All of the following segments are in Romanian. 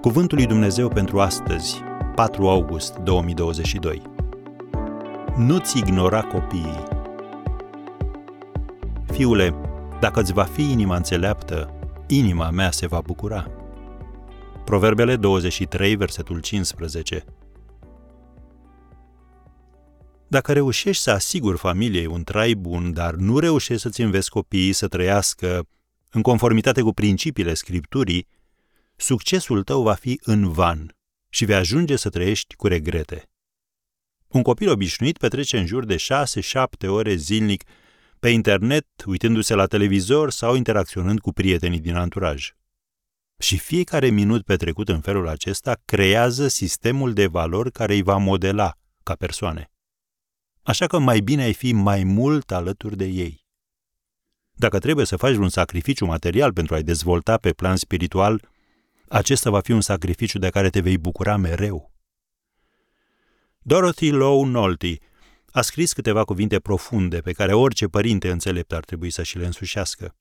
Cuvântul lui Dumnezeu pentru astăzi, 4 august 2022. Nu-ți ignora copiii. Fiule, dacă îți va fi inima înțeleaptă, inima mea se va bucura. Proverbele 23, versetul 15. Dacă reușești să asiguri familiei un trai bun, dar nu reușești să-ți înveți copiii să trăiască în conformitate cu principiile Scripturii, succesul tău va fi în van și vei ajunge să trăiești cu regrete. Un copil obișnuit petrece în jur de 6-7 ore zilnic pe internet, uitându-se la televizor sau interacționând cu prietenii din anturaj. Și fiecare minut petrecut în felul acesta creează sistemul de valori care îi va modela ca persoane. Așa că mai bine ai fi mai mult alături de ei. Dacă trebuie să faci un sacrificiu material pentru a-i dezvolta pe plan spiritual, acesta va fi un sacrificiu de care te vei bucura mereu. Dorothy Lowe Nolte a scris câteva cuvinte profunde pe care orice părinte înțelept ar trebui să și le însușească.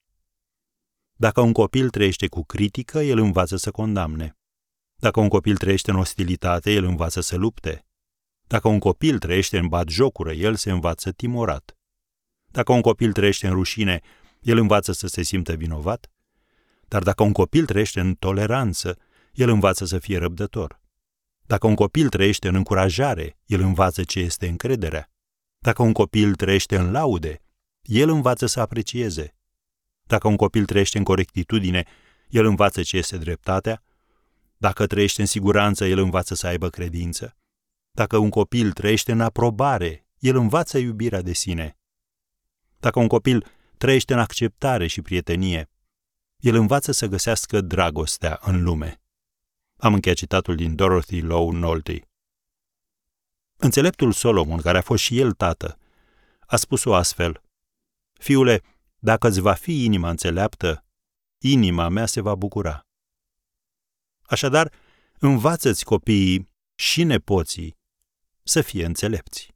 Dacă un copil trăiește cu critică, el învață să condamne. Dacă un copil trăiește în ostilitate, el învață să lupte. Dacă un copil trăiește în bat jocură, el se învață timorat. Dacă un copil trăiește în rușine, el învață să se simtă vinovat. Dar dacă un copil trăiește în toleranță, el învață să fie răbdător. Dacă un copil trăiește în încurajare, el învață ce este încrederea. Dacă un copil trăiește în laude, el învață să aprecieze. Dacă un copil trăiește în corectitudine, el învață ce este dreptatea. Dacă trăiește în siguranță, el învață să aibă credință. Dacă un copil trăiește în aprobare, el învață iubirea de sine. Dacă un copil trăiește în acceptare și prietenie, el învață să găsească dragostea în lume. Am încheiat citatul din Dorothy Lowe Nolte. Înțeleptul Solomon, care a fost și el tată, a spus-o astfel. Fiule, dacă îți va fi inima înțeleaptă, inima mea se va bucura. Așadar, învață-ți copiii și nepoții să fie înțelepți.